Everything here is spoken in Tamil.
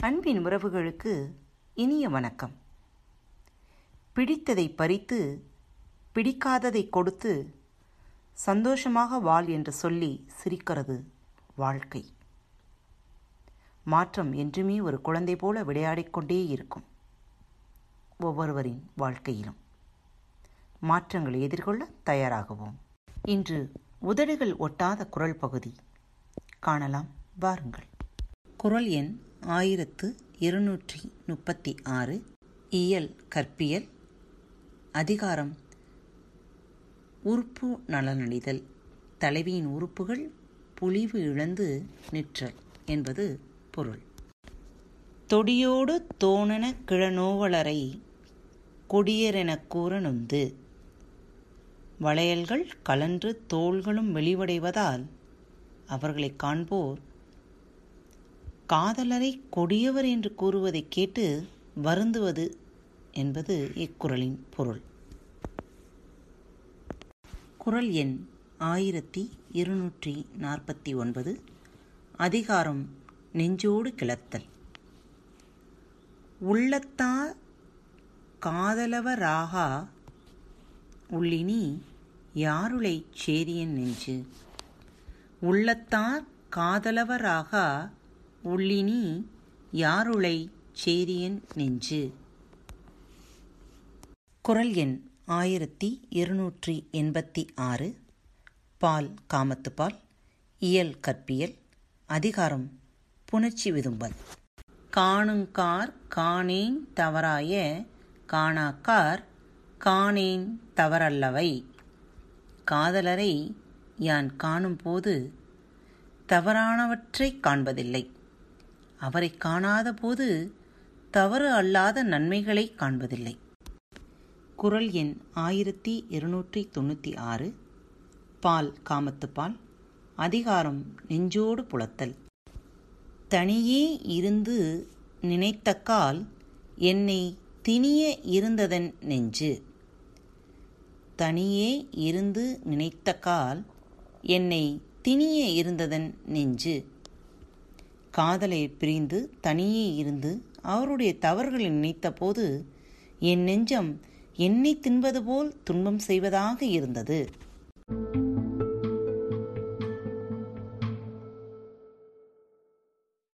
அன்பின் உறவுகளுக்கு இனிய வணக்கம். பிடித்ததை பறித்து பிடிக்காததை கொடுத்து சந்தோஷமாக வாழ் என்று சொல்லி சிரிக்கிறது வாழ்க்கை. மாற்றம் என்றுமே ஒரு குழந்தை போல விளையாடிக்கொண்டே இருக்கும் ஒவ்வொருவரின் வாழ்க்கையிலும். மாற்றங்களை எதிர்கொள்ள தயாராகுவோம். இன்று உதடுகள் ஒட்டாத குரல் பகுதி. காணலாம் வாருங்கள். குரல் எண் ஆயிரத்து இருநூற்றி முப்பத்தி ஆறு. இயல் கற்பியல். அதிகாரம். உறுப்பு நலனடைதல் தலைவியின் உறுப்புகள் புலிவு இழந்து நிற்றல் என்பது பொருள். தொடியோடு தோணன கிழநோவலரை கொடியரெனக் கூற நொந்து வளையல்கள் கலன்று தோள்களும் வெளிவடைவதால் அவர்களை காண்போர் காதலரை கொடியவர் என்று கூறுவதை கேட்டு வருந்துவது என்பது இக்குறளின் பொருள். குரல் எண் ஆயிரத்தி இருநூற்றி நாற்பத்தி ஒன்பது. அதிகாரம் நெஞ்சோடு கிளத்தல் உள்ளத்தா காதலவராகா? உள்ளினி யாருளை சேரியன் நெஞ்சு? உள்ளத்தார் காதலவராகா? உள்ளினி யாருளை சேரியன் நெஞ்சு? குரல் எண் ஆயிரத்தி இருநூற்றி எண்பத்தி ஆறு. பால் காமத்துப்பால் இயல் கற்பியல் அதிகாரம் புணர்ச்சி விதும்பல். காணுங்கார் காணேன் தவறாய காணாக்கார் காணேன் தவறல்லவை. காதலரை யான் காணும்போது தவறானவற்றை காண்பதில்லை. அவரை காணாத போது தவறு அல்லாத நன்மைகளை காண்பதில்லை. குரல் எண் ஆயிரத்தி இருநூற்றி தொண்ணூற்றி ஆறு. பால் காமத்துப்பால் அதிகாரம் நெஞ்சோடு புலத்தல். தனியே இருந்து நினைத்தக்கால் என்னை திணிய இருந்ததன் நெஞ்சு. தனியே இருந்து நினைத்தக்கால் என்னை திணிய இருந்ததன் நெஞ்சு. காதலை பிரிந்து தனியே இருந்து அவருடைய தவறுகளை நினைத்தபோது என் நெஞ்சம் என்னை தின்பது போல் துன்பம் செய்வதாக இருந்தது.